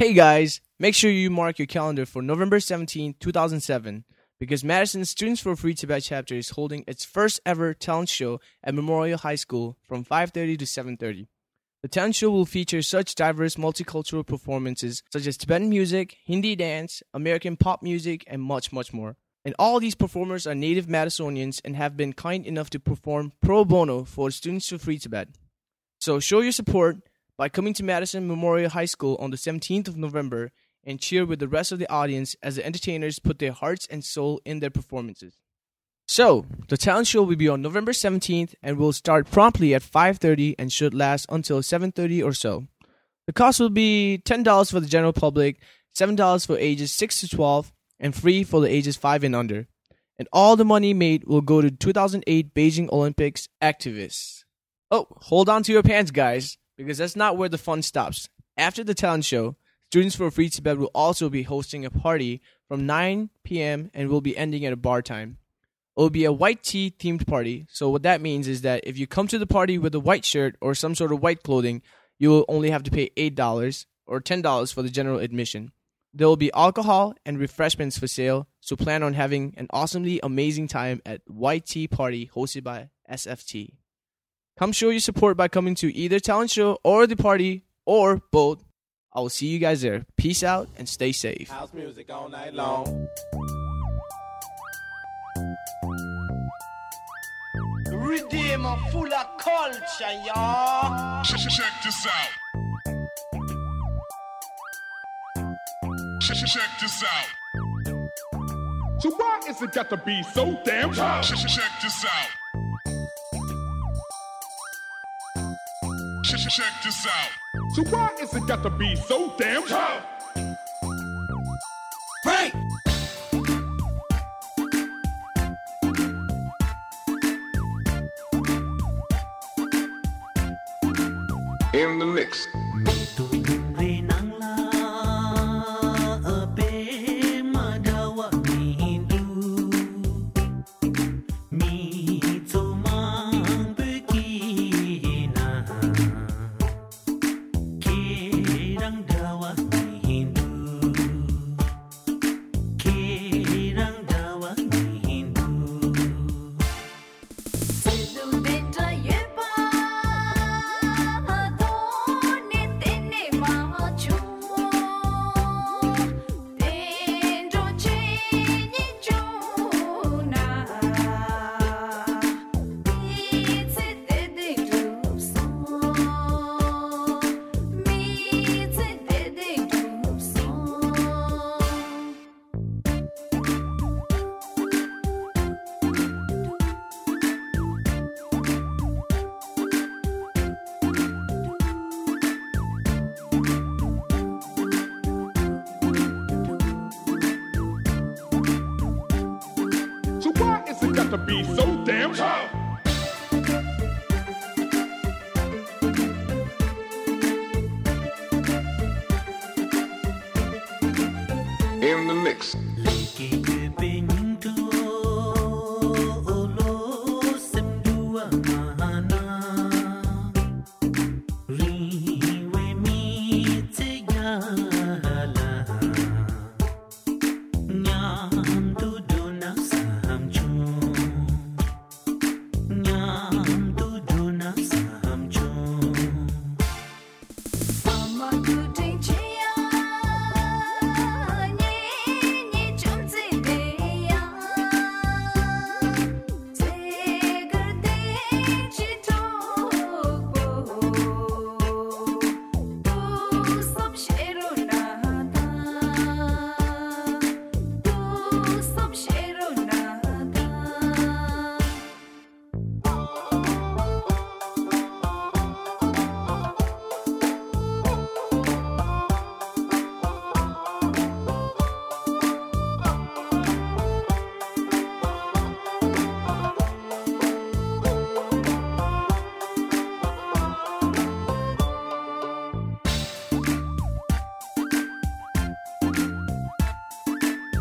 Hey guys, make sure you mark your calendar for November 17, 2007, because Madison Students for Free Tibet chapter is holding its first ever talent show at Memorial High School from 5:30 to 7:30. The talent show will feature such diverse multicultural performances such as Tibetan music, Hindi dance, American pop music, and much, much more. And all these performers are native Madisonians and have been kind enough to perform pro bono for Students for Free Tibet. So show your support by coming to Madison Memorial High School on the 17th of November and cheer with the rest of the audience as the entertainers put their hearts and soul in their performances. So, the talent show will be on November 17th and will start promptly at 5:30 and should last until 7:30 or so. The cost will be $10 for the general public, $7 for ages 6 to 12, and free for the ages 5 and under. And all the money made will go to 2008 Beijing Olympics activists. Oh, hold on to your pants, guys because that's not where the fun stops. After the talent show, Students for Free Tibet will also be hosting a party from 9 p.m. and will be ending at a bar time. It will be a white tee themed party. So what that means is that if you come to the party with a white shirt or some sort of white clothing, you will only have to pay $8 or $10 for the general admission. There will be alcohol and refreshments for sale, so plan on having an awesomely amazing time at White Tee Party hosted by SFT. Come show your support by coming to either talent show or the party or both. I will see you guys there. Peace out and stay safe. House music all night long. Redeemer full of culture, y'all. Check, check this out. Check, check this out. So why is it got to be so damn tough? Check, check this out. Check, check this out. So why is it got to be so damn tough? Frank! In the mix. To be so damn tough? In the mix.